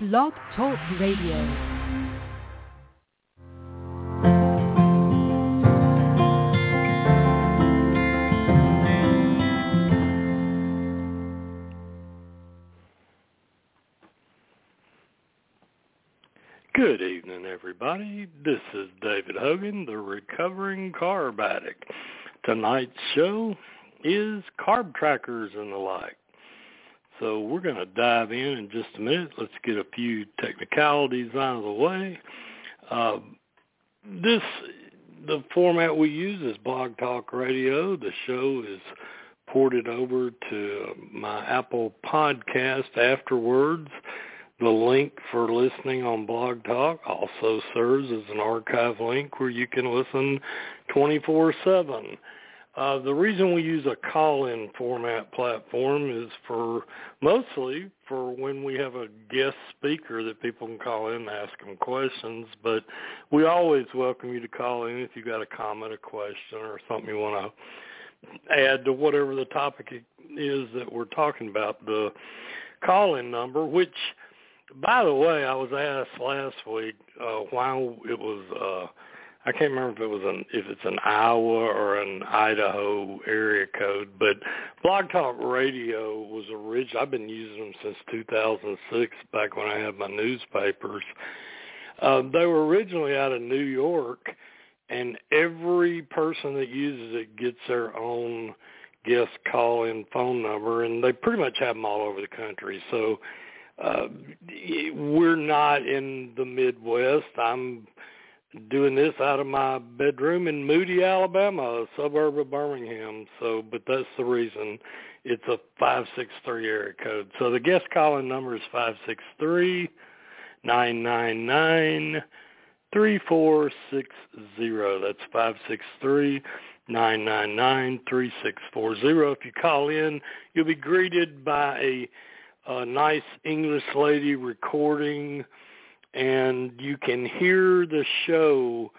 Blog Talk Radio. Good evening, everybody. This is David Hogan, the recovering carb addict. Tonight's show is carb trackers and the like. So we're going to dive in in just a minute. Let's get a few technicalities out of the way. Uh, this the format we use is Blog Talk Radio. The show is ported over to my Apple podcast afterwards. The link for listening on Blog Talk also serves as an archive link where you can listen 24/7. Uh, the reason we use a call-in format platform is for mostly for when we have a guest speaker that people can call in and ask them questions. But we always welcome you to call in if you got a comment, a question, or something you want to add to whatever the topic is that we're talking about. The call-in number, which, by the way, I was asked last week uh, why it was. Uh, I can't remember if it was an if it's an Iowa or an Idaho area code, but Blog Talk Radio was original. I've been using them since 2006, back when I had my newspapers. Uh, they were originally out of New York, and every person that uses it gets their own guest call-in phone number, and they pretty much have them all over the country. So uh, we're not in the Midwest. I'm doing this out of my bedroom in Moody, Alabama, a suburb of Birmingham. So, but that's the reason it's a 563 area code. So the guest calling number is 563 999 3460. That's 563 999 3640. If you call in, you'll be greeted by a, a nice English lady recording and you can hear the show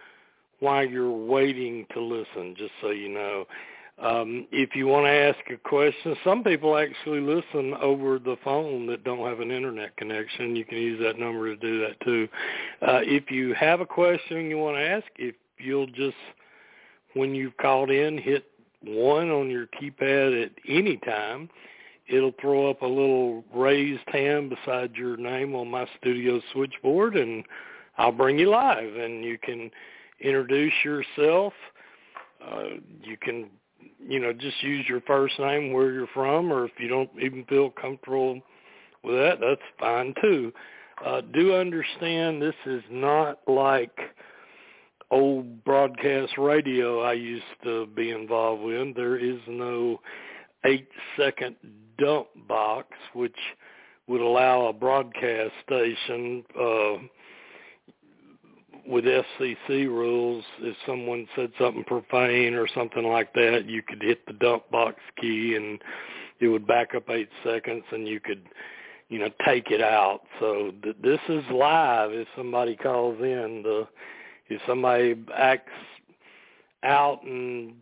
while you're waiting to listen, just so you know. Um, if you want to ask a question, some people actually listen over the phone that don't have an internet connection. You can use that number to do that too. Uh, if you have a question you want to ask, if you'll just, when you've called in, hit one on your keypad at any time, it'll throw up a little raised hand beside your name on my studio switchboard and I'll bring you live and you can introduce yourself. Uh, you can, you know, just use your first name, where you're from, or if you don't even feel comfortable with that, that's fine too. Uh, do understand this is not like old broadcast radio I used to be involved with. There is no eight second dump box, which would allow a broadcast station uh, with FCC rules, if someone said something profane or something like that, you could hit the dump box key and it would back up eight seconds and you could, you know, take it out. So th- this is live if somebody calls in. The, if somebody acts out and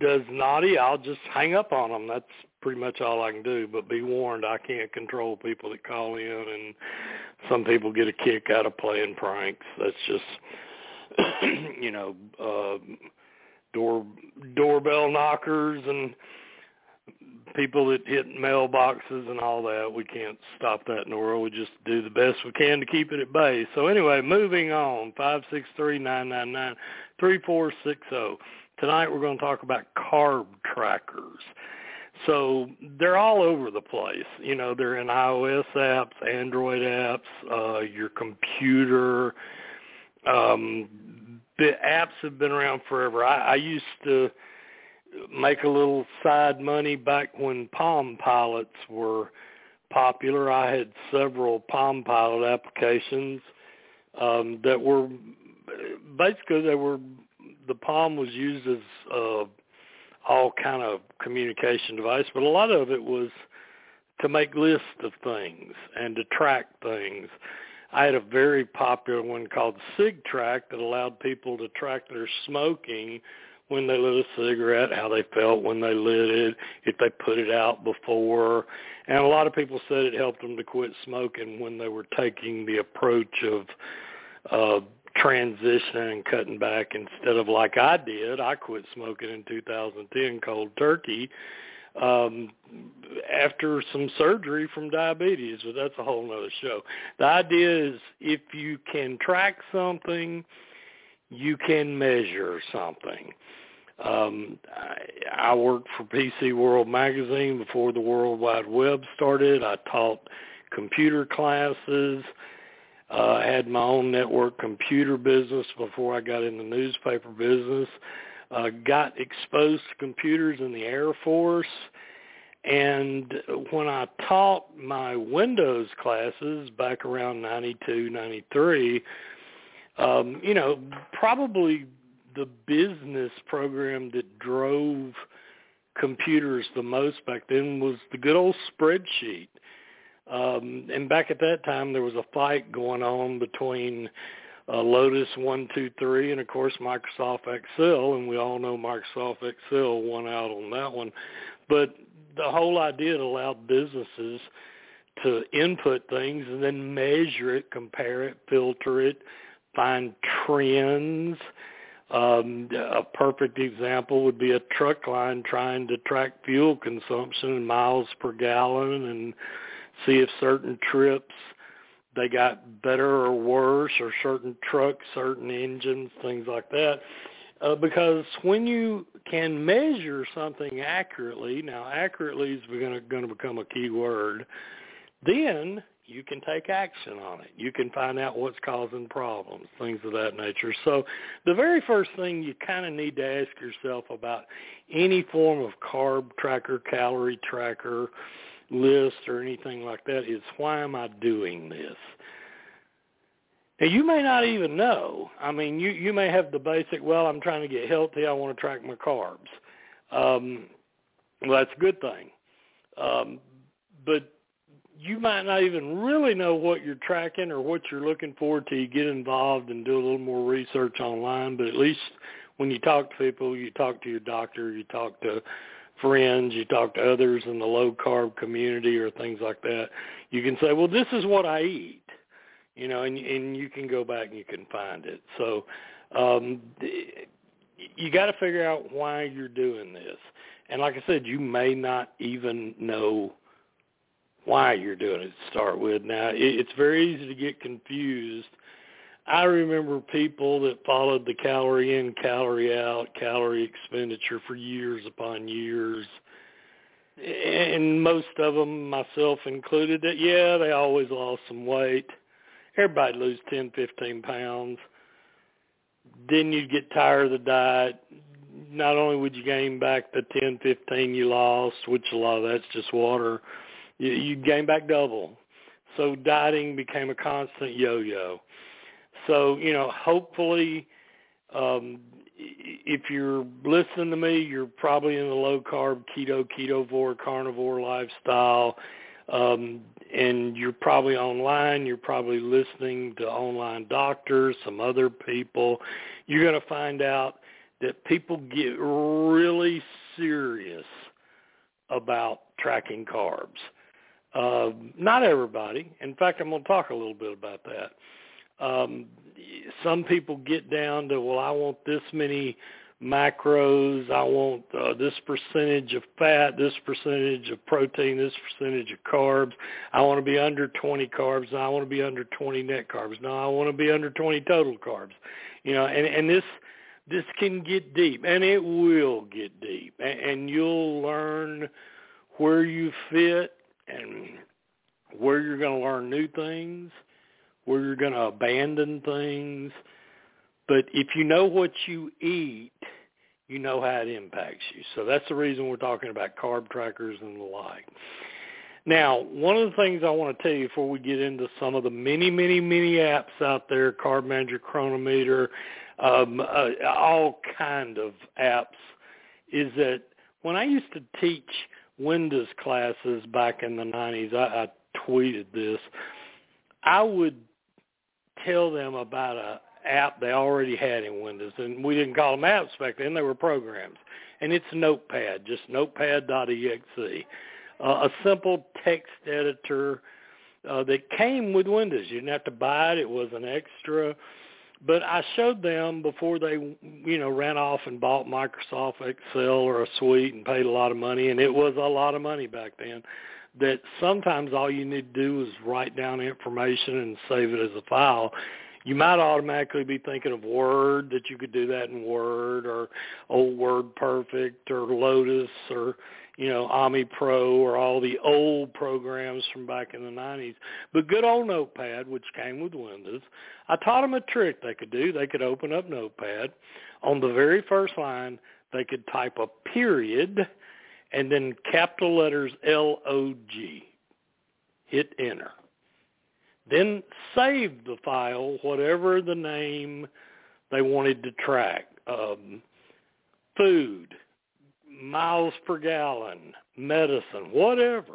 does naughty, I'll just hang up on them. That's pretty much all I can do. But be warned, I can't control people that call in, and some people get a kick out of playing pranks. That's just, you know, uh, door doorbell knockers and people that hit mailboxes and all that. We can't stop that in. We just do the best we can to keep it at bay. So anyway, moving on. Five six three nine nine nine three four six zero. Tonight we're going to talk about carb trackers. So they're all over the place. You know, they're in iOS apps, Android apps, uh, your computer. Um, the apps have been around forever. I, I used to make a little side money back when Palm Pilots were popular. I had several Palm Pilot applications um, that were basically they were the Palm was used as uh, all kind of communication device, but a lot of it was to make lists of things and to track things. I had a very popular one called SigTrack that allowed people to track their smoking when they lit a cigarette, how they felt when they lit it, if they put it out before. And a lot of people said it helped them to quit smoking when they were taking the approach of uh transitioning and cutting back instead of like I did. I quit smoking in 2010 cold turkey um after some surgery from diabetes, but that's a whole nother show. The idea is if you can track something, you can measure something. Um, I, I worked for PC World Magazine before the World Wide Web started. I taught computer classes. I had my own network computer business before I got in the newspaper business. Uh, got exposed to computers in the Air Force. And when I taught my Windows classes back around 92, 93, um, you know, probably the business program that drove computers the most back then was the good old spreadsheet. Um, and back at that time, there was a fight going on between uh, Lotus 123 and, of course, Microsoft Excel. And we all know Microsoft Excel won out on that one. But the whole idea allowed businesses to input things and then measure it, compare it, filter it, find trends. Um, a perfect example would be a truck line trying to track fuel consumption and miles per gallon and see if certain trips they got better or worse or certain trucks, certain engines, things like that. Uh, because when you can measure something accurately, now accurately is going to, become a key word, then you can take action on it. You can find out what's causing problems, things of that nature. So the very first thing you kind of need to ask yourself about any form of carb tracker, calorie tracker, list or anything like that is why am I doing this? Now you may not even know. I mean, you you may have the basic. Well, I'm trying to get healthy. I want to track my carbs. Um, well, that's a good thing. Um, but you might not even really know what you're tracking or what you're looking for till you get involved and do a little more research online. But at least when you talk to people, you talk to your doctor, you talk to friends, you talk to others in the low carb community or things like that. You can say, well, this is what I eat, you know, and and you can go back and you can find it. So um, you got to figure out why you're doing this. And like I said, you may not even know why you're doing it to start with. Now, it's very easy to get confused. I remember people that followed the calorie in, calorie out, calorie expenditure for years upon years. And most of them, myself included, that yeah, they always lost some weight. Everybody lose 10, 15 pounds. Then you'd get tired of the diet. Not only would you gain back the 10, 15 you lost, which a lot of that's just water, you, you gain back double. So dieting became a constant yo-yo. So you know, hopefully, um, if you're listening to me, you're probably in the low carb, keto, keto ketovore, carnivore lifestyle, um, and you're probably online. You're probably listening to online doctors, some other people. You're going to find out that people get really serious about tracking carbs. Uh, not everybody. In fact, I'm going to talk a little bit about that. Um, some people get down to, well, I want this many macros, I want uh, this percentage of fat, this percentage of protein, this percentage of carbs. I want to be under 20 carbs. I want to be under 20 net carbs. No, I want to be under 20 total carbs. You know, and and this this can get deep, and it will get deep, and, and you'll learn where you fit and where you're going to learn new things, where you're going to abandon things. But if you know what you eat, you know how it impacts you. So that's the reason we're talking about carb trackers and the like. Now, one of the things I want to tell you before we get into some of the many, many, many apps out there, Carb Manager, Cronometer, um, uh, all kind of apps, is that when I used to teach – Windows classes back in the 90s, I, I tweeted this. I would tell them about a app they already had in Windows, and we didn't call them apps back then; they were programs. And it's Notepad, just Notepad.exe, uh, a simple text editor uh, that came with Windows. You didn't have to buy it; it was an extra. But I showed them before they, you know, ran off and bought Microsoft Excel or a suite and paid a lot of money, and it was a lot of money back then. That sometimes all you need to do is write down information and save it as a file, you might automatically be thinking of Word that you could do that in Word or Old Word Perfect or Lotus or you know Ami Pro or all the old programs from back in the 90s. But good old Notepad, which came with Windows, I taught them a trick they could do. They could open up Notepad. On the very first line, they could type a period and then capital letters L-O-G. Hit enter. Then save the file, whatever the name they wanted to track. Um, food, miles per gallon, medicine, whatever.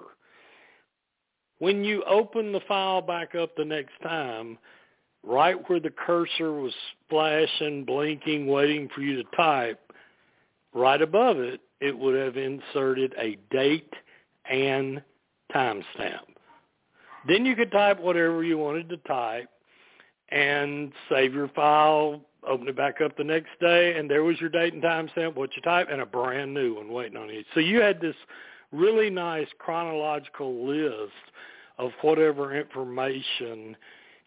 When you open the file back up the next time, right where the cursor was flashing, blinking, waiting for you to type, right above it, it would have inserted a date and timestamp. Then you could type whatever you wanted to type and save your file, open it back up the next day, and there was your date and timestamp, what you type, and a brand new one waiting on you. So you had this really nice chronological list of whatever information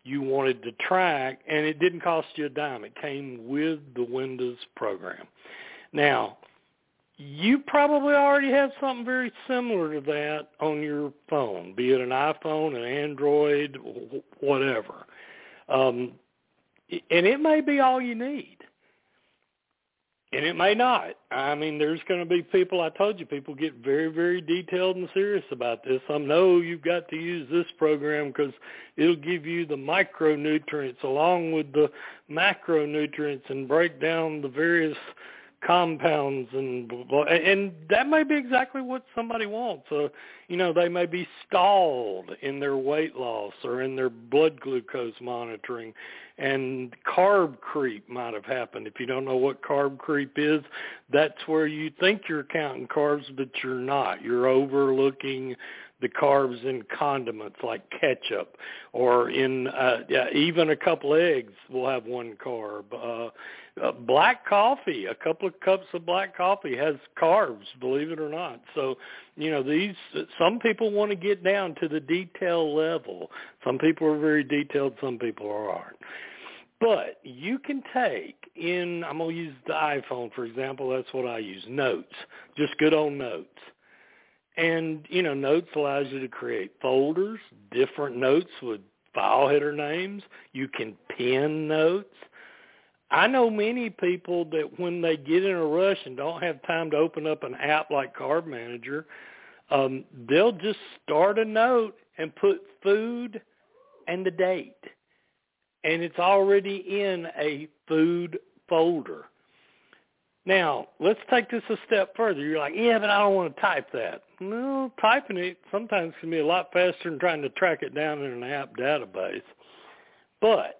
you wanted to track, and it didn't cost you a dime. It came with the Windows program. Now, you probably already have something very similar to that on your phone, be it an iPhone, an Android, whatever. Um, and it may be all you need. And it may not. I mean, there's going to be people, I told you, people get very, very detailed and serious about this. I know you've got to use this program because it'll give you the micronutrients along with the macronutrients and break down the various compounds and and that may be exactly what somebody wants. Uh, you know, they may be stalled in their weight loss or in their blood glucose monitoring, and carb creep might have happened. If you don't know what carb creep is, that's where you think you're counting carbs, but you're not. You're overlooking the carbs in condiments like ketchup or in uh, yeah, even a couple eggs will have one carb. Uh, uh, black coffee, a couple of cups of black coffee has carbs, believe it or not. So, you know, these some people want to get down to the detail level. Some people are very detailed, some people aren't. But you can take in I'm going to use the iPhone for example, that's what I use, notes. Just good old notes. And, you know, notes allows you to create folders, different notes with file header names. You can pin notes I know many people that when they get in a rush and don't have time to open up an app like Carb Manager, um, they'll just start a note and put food and the date. And it's already in a food folder. Now, let's take this a step further. You're like, yeah, but I don't want to type that. No, typing it sometimes can be a lot faster than trying to track it down in an app database. But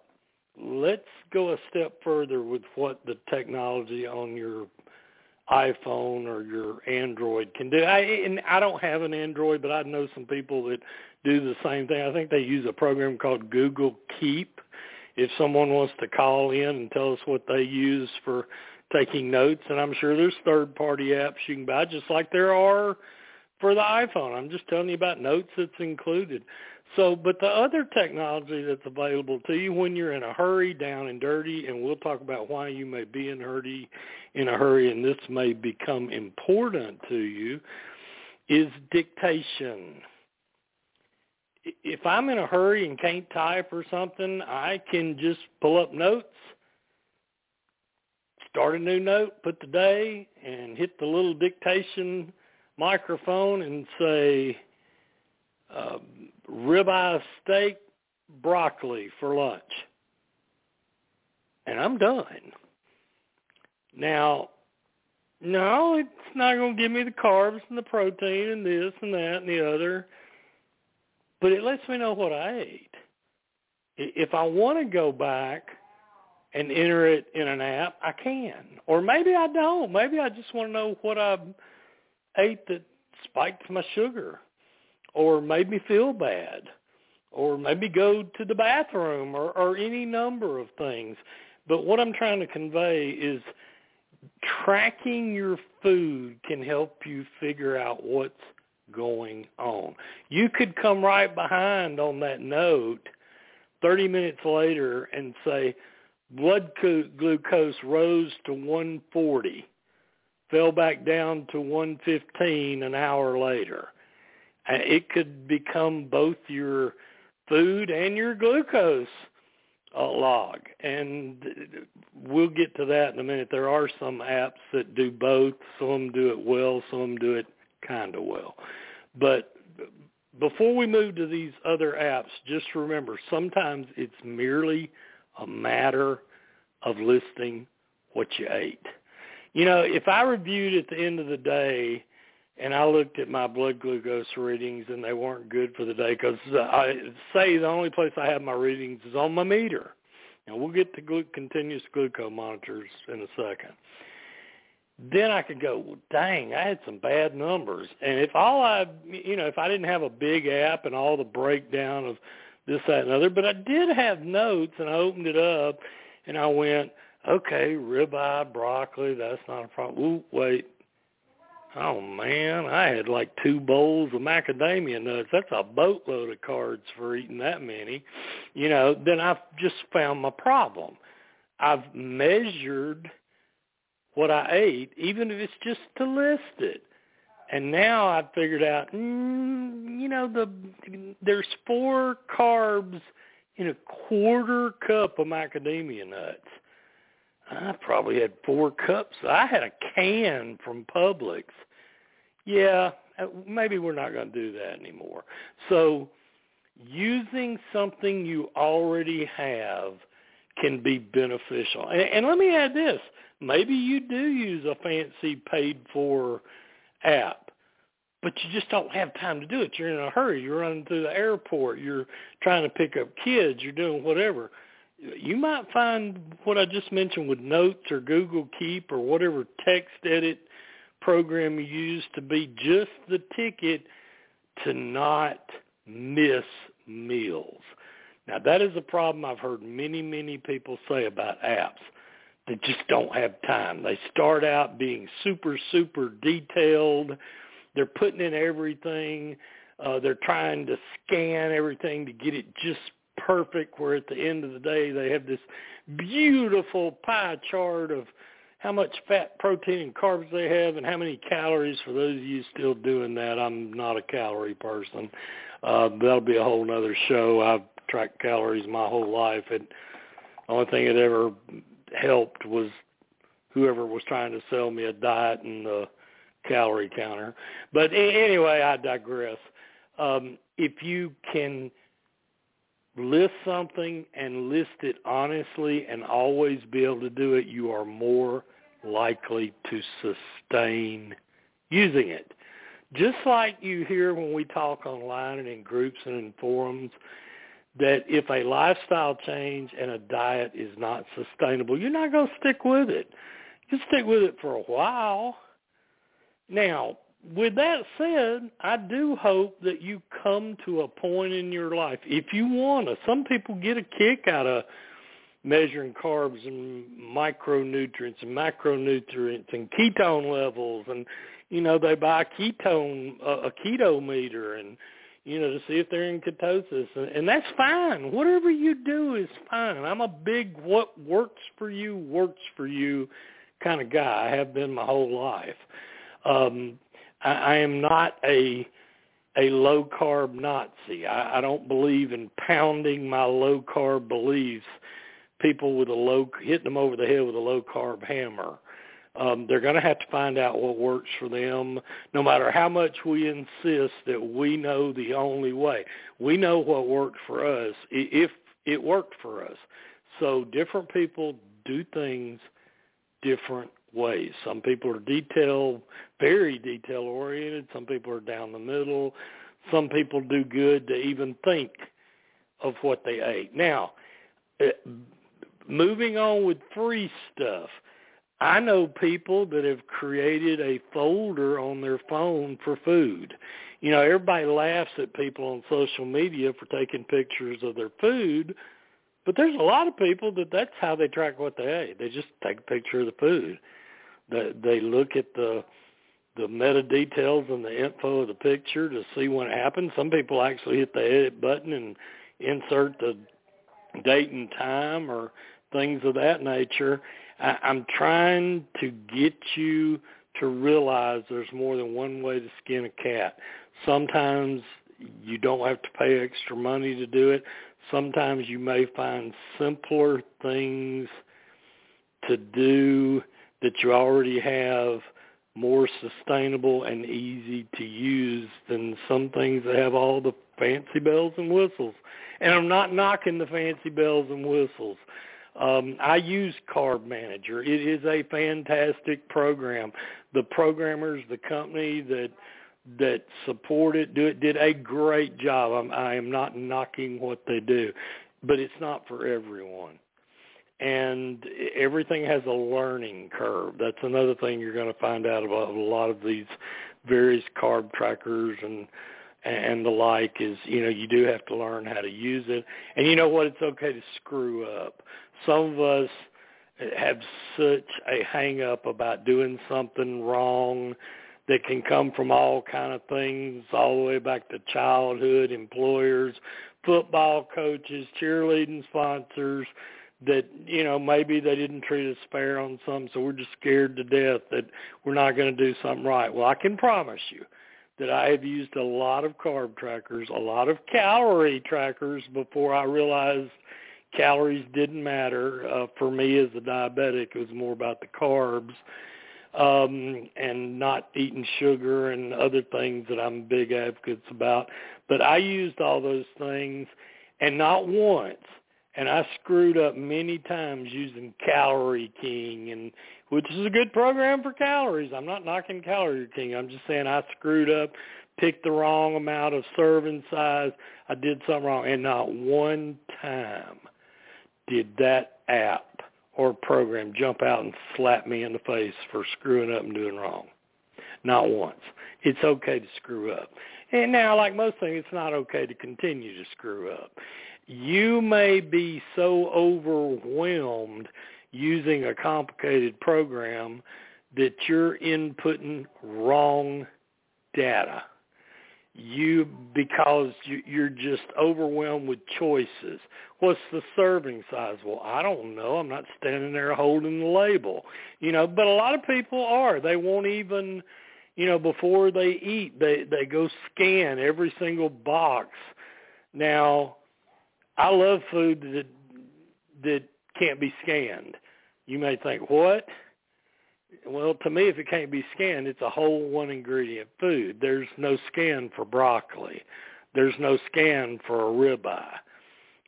let's go a step further with what the technology on your iPhone or your Android can do. I, and I don't have an Android, but I know some people that do the same thing. I think they use a program called Google Keep. If someone wants to call in and tell us what they use for taking notes, and I'm sure there's third-party apps you can buy, just like there are for the iPhone. I'm just telling you about notes that's included. So, but the other technology that's available to you when you're in a hurry, down and dirty, and we'll talk about why you may be in hurry, in a hurry, and this may become important to you, is dictation. If I'm in a hurry and can't type or something, I can just pull up notes, start a new note, put the day, and hit the little dictation microphone and say, um, ribeye steak, broccoli for lunch. And I'm done. Now, no, it's not going to give me the carbs and the protein and this and that and the other, but it lets me know what I ate. If I want to go back and enter it in an app, I can. Or maybe I don't. Maybe I just want to know what I ate that spiked my sugar or made me feel bad or maybe go to the bathroom or, or any number of things. But what I'm trying to convey is tracking your food can help you figure out what's going on. You could come right behind on that note 30 minutes later and say blood glucose rose to 140, fell back down to 115 an hour later. It could become both your food and your glucose uh, log. And we'll get to that in a minute. There are some apps that do both. Some do it well, some do it kind of well. But before we move to these other apps, just remember sometimes it's merely a matter of listing what you ate. You know, if I reviewed at the end of the day and I looked at my blood glucose readings and they weren't good for the day because I say the only place I have my readings is on my meter. And we'll get to glu- continuous glucose monitors in a second. Then I could go, well, dang, I had some bad numbers. And if all I, you know, if I didn't have a big app and all the breakdown of this, that, and other, but I did have notes and I opened it up and I went, okay, ribeye, broccoli, that's not a problem. Ooh, wait, Oh man, I had like two bowls of macadamia nuts. That's a boatload of carbs for eating that many. You know, then I've just found my problem. I've measured what I ate, even if it's just to list it. And now I've figured out, mm, you know, the there's four carbs in a quarter cup of macadamia nuts. I probably had four cups. I had a can from Publix. Yeah, uh, maybe we're not going to do that anymore. So using something you already have can be beneficial. And, and let me add this. Maybe you do use a fancy paid for app, but you just don't have time to do it. You're in a hurry. You're running through the airport. You're trying to pick up kids. You're doing whatever you might find what I just mentioned with Notes or Google Keep or whatever text edit program you use to be just the ticket to not miss meals. Now that is a problem I've heard many, many people say about apps. They just don't have time. They start out being super, super detailed. They're putting in everything. Uh, they're trying to scan everything to get it just perfect where at the end of the day they have this beautiful pie chart of how much fat, protein, and carbs they have and how many calories. For those of you still doing that, I'm not a calorie person. Uh, that'll be a whole other show. I've tracked calories my whole life. And the only thing that ever helped was whoever was trying to sell me a diet and the calorie counter. But anyway, I digress. Um, if you can list something and list it honestly and always be able to do it, you are more likely to sustain using it. Just like you hear when we talk online and in groups and in forums, that if a lifestyle change and a diet is not sustainable, you're not going to stick with it. You stick with it for a while. Now, with that said, I do hope that you come to a point in your life, if you want to. Some people get a kick out of measuring carbs and micronutrients and macronutrients and ketone levels, and you know they buy a ketone a, keto meter and you know to see if they're in ketosis, and, and that's fine. Whatever you do is fine. I'm a big what works for you works for you kind of guy. I have been my whole life. Um, I, I am not a a low carb Nazi. I, I don't believe in pounding my low carb beliefs. People with a low hitting them over the head with a low carb hammer. Um, they're going to have to find out what works for them, no matter how much we insist that we know the only way. We know what worked for us if it worked for us. So different people do things different ways. Some people are detail, very detail oriented. Some people are down the middle. Some people do good to even think of what they ate. Now, eh, moving on with free stuff. I know people that have created a folder on their phone for food. You know, everybody laughs at people on social media for taking pictures of their food, but there's a lot of people that that's how they track what they ate. They just take a picture of the food. They they look at the the meta details and the info of the picture to see what happened. Some people actually hit the edit button and insert the date and time or things of that nature. I, I'm trying to get you to realize there's more than one way to skin a cat. Sometimes you don't have to pay extra money to do it. Sometimes you may find simpler things to do that you already have more sustainable and easy to use than some things that have all the fancy bells and whistles. And I'm not knocking the fancy bells and whistles. Um, I use Carb Manager. It is a fantastic program. The programmers, the company that that support it, do it, did a great job. I'm, I am not knocking what they do, but it's not for everyone. And everything has a learning curve. That's another thing you're going to find out about a lot of these various carb trackers and and the like is you know you do have to learn how to use it. And you know what? It's okay to screw up. Some of us have such a hang up about doing something wrong that can come from all kind of things all the way back to childhood employers football coaches cheerleading sponsors that you know maybe they didn't treat us fair on some so we're just scared to death that we're not going to do something right well i can promise you that i have used a lot of carb trackers a lot of calorie trackers before i realized calories didn't matter uh, for me as a diabetic. It was more about the carbs um, and not eating sugar and other things that I'm big advocates about. But I used all those things, and not once. And I screwed up many times using Calorie King, and which is a good program for calories. I'm not knocking Calorie King. I'm just saying I screwed up, picked the wrong amount of serving size. I did something wrong, and not one time did that app or program jump out and slap me in the face for screwing up and doing wrong. Not once. It's okay to screw up. And now, like most things, it's not okay to continue to screw up. You may be so overwhelmed using a complicated program that you're inputting wrong data you because you, you're just overwhelmed with choices. What's the serving size? Well, I don't know. I'm not standing there holding the label, you know. But a lot of people are. They won't even, you know, before they eat, they they go scan every single box. Now, I love food that that can't be scanned. You may think, what? Well, to me, if it can't be scanned, it's a whole one ingredient food. There's no scan for broccoli. There's no scan for a ribeye.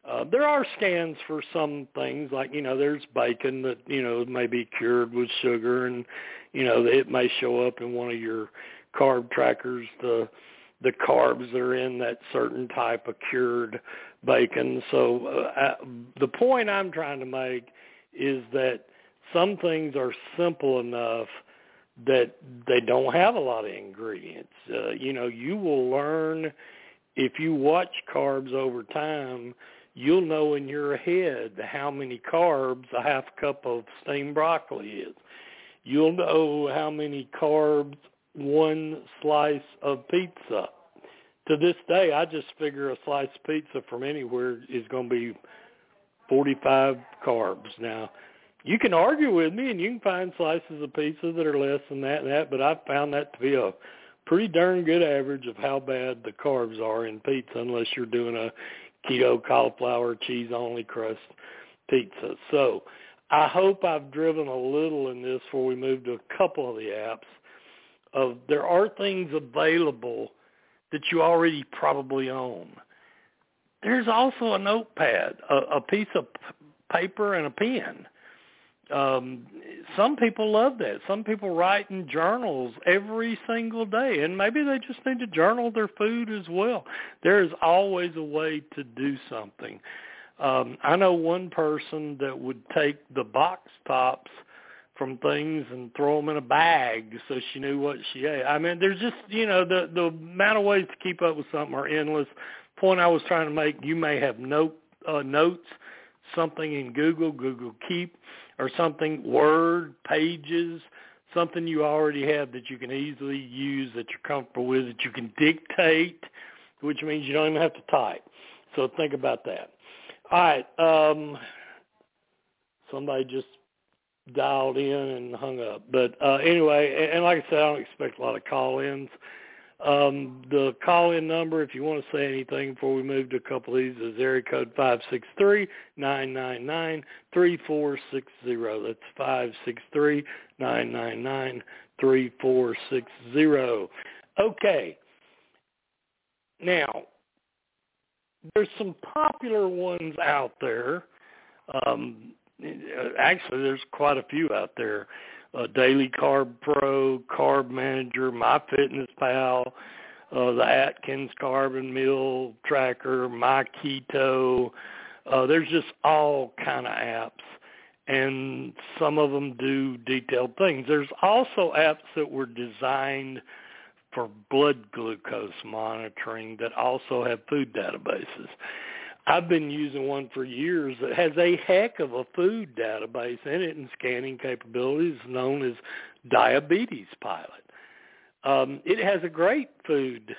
Uh, there are scans for some things, like you know, there's bacon that you know may be cured with sugar, and you know it may show up in one of your carb trackers. The the carbs that are in that certain type of cured bacon. So uh, uh the point I'm trying to make is that some things are simple enough that they don't have a lot of ingredients. Uh, you know, you will learn if you watch carbs over time, you'll know in your head how many carbs a half cup of steamed broccoli is. You'll know how many carbs one slice of pizza. To this day, I just figure a slice of pizza from anywhere is going to be 45 carbs. Now, you can argue with me and you can find slices of pizza that are less than that and that, but I've found that to be a pretty darn good average of how bad the carbs are in pizza unless you're doing a keto cauliflower cheese only crust pizza. So I hope I've driven a little in this before we move to a couple of the apps of there are things available that you already probably own. There's also a notepad, a, a piece of paper and a pen. Um some people love that. Some people write in journals every single day and maybe they just need to journal their food as well. There is always a way to do something. Um, I know one person that would take the box tops from things and throw them in a bag so she knew what she ate. I mean, there's just you know the the amount of ways to keep up with something are endless. Point I was trying to make: you may have note uh, notes, something in Google, Google Keep, or something Word pages, something you already have that you can easily use that you're comfortable with that you can dictate, which means you don't even have to type. So think about that. All right. Um, somebody just dialed in and hung up. But uh, anyway, and, and like I said, I don't expect a lot of call-ins. Um, the call-in number, if you want to say anything before we move to a couple of these, is area code five six three nine nine nine three four six zero. That's five six three nine nine nine three four six zero. Okay. Now, there's some popular ones out there. Um, actually, there's quite a few out there. Uh, Daily Carb Pro, Carb Manager, MyFitnessPal, uh, the Atkins Carb & Meal Tracker, My Keto. Uh, there's just all kind of apps, and some of them do detailed things. There's also apps that were designed for blood glucose monitoring that also have food databases. I've been using one for years that has a heck of a food database in it and scanning capabilities known as Diabetes Pilot. Um, it has a great food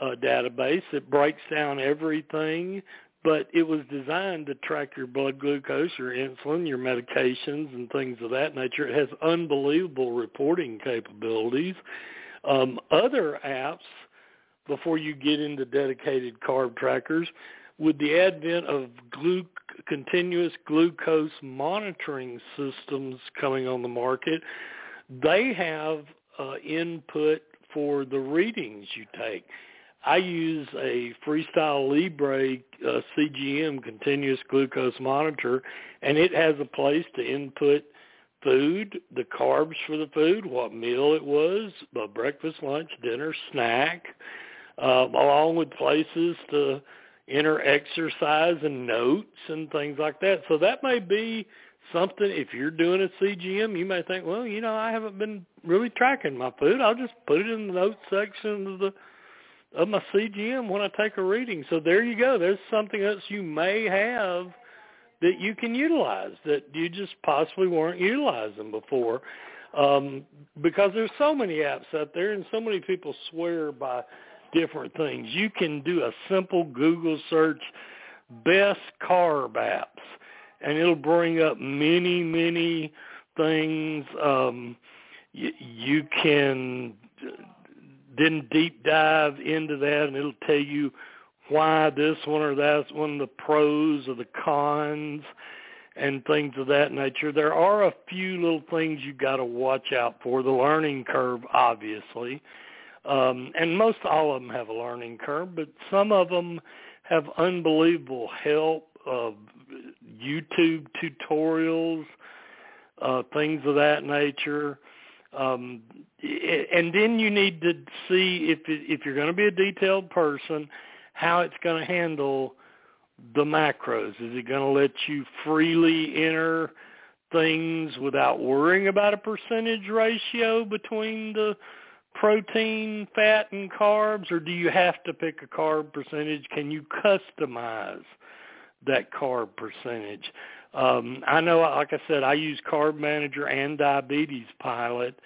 uh, database that breaks down everything, but it was designed to track your blood glucose, your insulin, your medications, and things of that nature. It has unbelievable reporting capabilities um, other apps, before you get into dedicated carb trackers, with the advent of glu- continuous glucose monitoring systems coming on the market, they have uh, input for the readings you take. I use a Freestyle Libre uh, CGM continuous glucose monitor, and it has a place to input food, the carbs for the food, what meal it was, breakfast, lunch, dinner, snack, uh, along with places to enter exercise and notes and things like that. So that may be something if you're doing a CGM, you may think, well, you know, I haven't been really tracking my food. I'll just put it in the notes section of the of my CGM when I take a reading. So there you go. There's something else you may have that you can utilize that you just possibly weren't utilizing before. Um, because there's so many apps out there and so many people swear by different things. You can do a simple Google search, best carb apps, and it'll bring up many, many things. Um, you, you can then deep dive into that and it'll tell you why this one or that one, the pros or the cons and things of that nature. There are a few little things you've got to watch out for. The learning curve, obviously, um, and most all of them have a learning curve, but some of them have unbelievable help. Uh, YouTube tutorials, uh, things of that nature. Um, and then you need to see if if you're going to be a detailed person how it's going to handle the macros. Is it going to let you freely enter things without worrying about a percentage ratio between the protein, fat, and carbs, or do you have to pick a carb percentage? Can you customize that carb percentage? Um, I know, like I said, I use Carb Manager and Diabetes Pilot,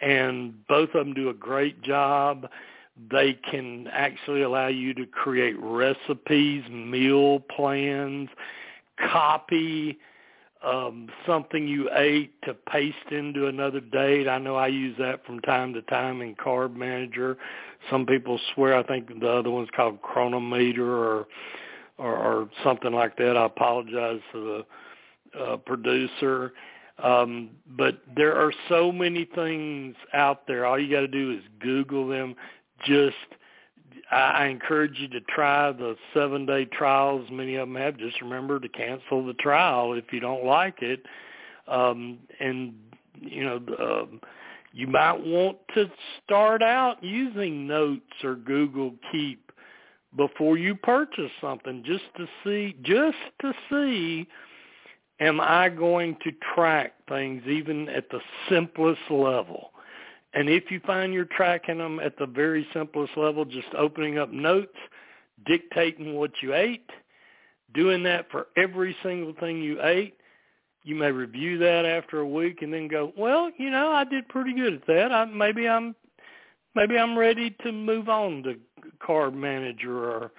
and both of them do a great job. They can actually allow you to create recipes, meal plans, copy um, something you ate to paste into another date. I know I use that from time to time in Carb Manager. Some people swear I think the other one's called Cronometer or or, or something like that. I apologize to the uh, producer. Um, but there are so many things out there. All you got to do is Google them just I encourage you to try the seven day trials. Many of them have. Just remember to cancel the trial if you don't like it. Um, and you know, um, you might want to start out using Notes or Google Keep before you purchase something just to see just to see am I going to track things even at the simplest level? And if you find you're tracking them at the very simplest level, just opening up notes, dictating what you ate, doing that for every single thing you ate, you may review that after a week and then go, well, you know, I did pretty good at that. I, maybe I'm maybe I'm ready to move on to Carb Manager or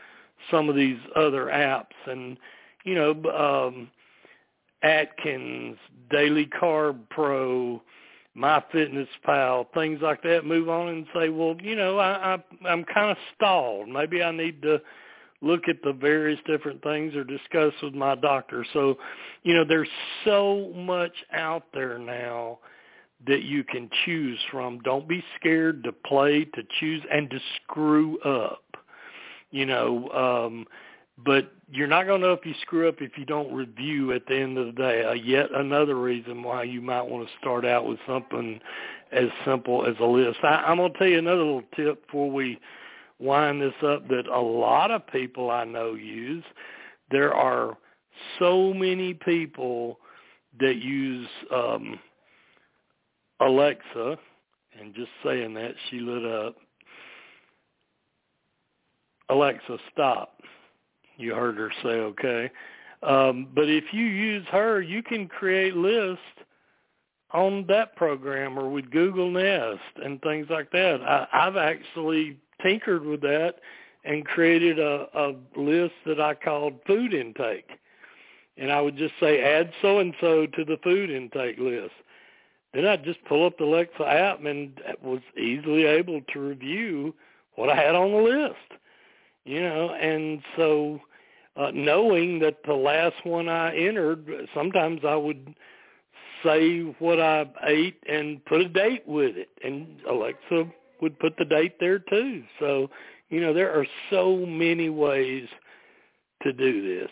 some of these other apps and you know um Atkins, Daily Carb Pro, My Fitness Pal, things like that. Move on and say, well, you know, I, I I'm kind of stalled. Maybe I need to look at the various different things or discuss with my doctor. So, you know, there's so much out there now that you can choose from. Don't be scared to play, to choose, and to screw up. You know, um, but you're not going to know if you screw up if you don't review at the end of the day. Uh, yet another reason why you might want to start out with something as simple as a list. I, I'm going to tell you another little tip before we wind this up that a lot of people I know use. There are so many people that use um, Alexa, and just saying that, she lit up. Alexa, stop. You heard her say okay. Um, but if you use her, you can create lists on that program or with Google Nest and things like that. I, I've actually tinkered with that and created a, a list that I called food intake. And I would just say add so and so to the food intake list. Then I'd just pull up the Alexa app and was easily able to review what I had on the list. You know, and so uh, knowing that the last one I entered, sometimes I would say what I ate and put a date with it, and Alexa would put the date there too. So, you know, there are so many ways to do this.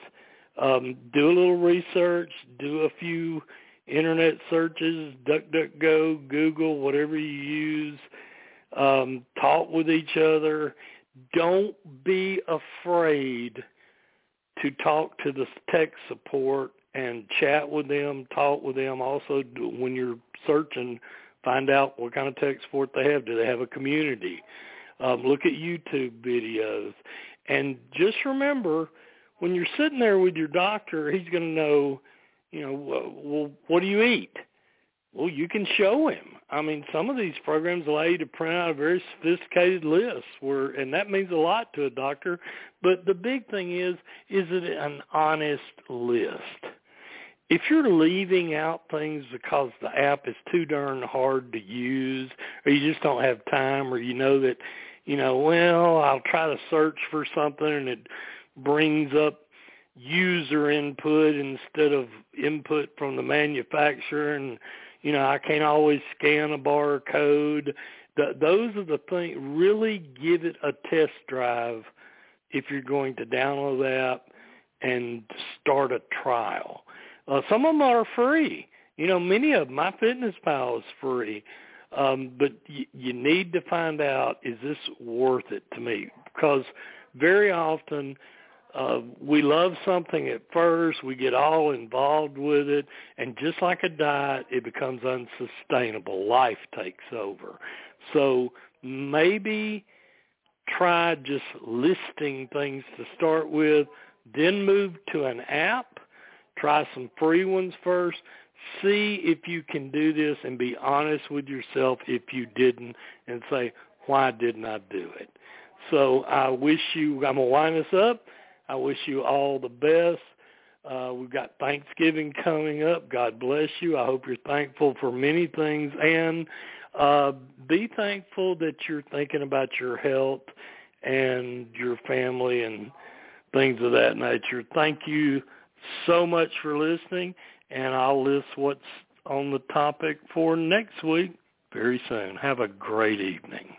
Um, do a little research, do a few internet searches, DuckDuckGo, Google, whatever you use. Um, talk with each other. Don't be afraid to talk to the tech support and chat with them, talk with them. Also, when you're searching, find out what kind of tech support they have. Do they have a community? Um, look at YouTube videos, and just remember, when you're sitting there with your doctor, he's going to know, you know, well, what do you eat? Well, you can show him. I mean, some of these programs allow you to print out a very sophisticated list, where, and that means a lot to a doctor. But the big thing is, is it an honest list? If you're leaving out things because the app is too darn hard to use, or you just don't have time, or you know that, you know, well, I'll try to search for something and it brings up user input instead of input from the manufacturer and you know, I can't always scan a barcode. The, those are the things. Really give it a test drive if you're going to download that and start a trial. Uh, some of them are free. You know, many of MyFitnessPal is free. Um, but y- you need to find out, is this worth it to me? Because very often uh, we love something at first, we get all involved with it, and just like a diet, it becomes unsustainable. Life takes over. So maybe try just listing things to start with, then move to an app, try some free ones first, see if you can do this and be honest with yourself if you didn't and say, why didn't I do it? So I wish you, I'm going to wind this up. I wish you all the best. Uh, we've got Thanksgiving coming up. God bless you. I hope you're thankful for many things and uh, be thankful that you're thinking about your health and your family and things of that nature. Thank you so much for listening, and I'll list what's on the topic for next week very soon. Have a great evening.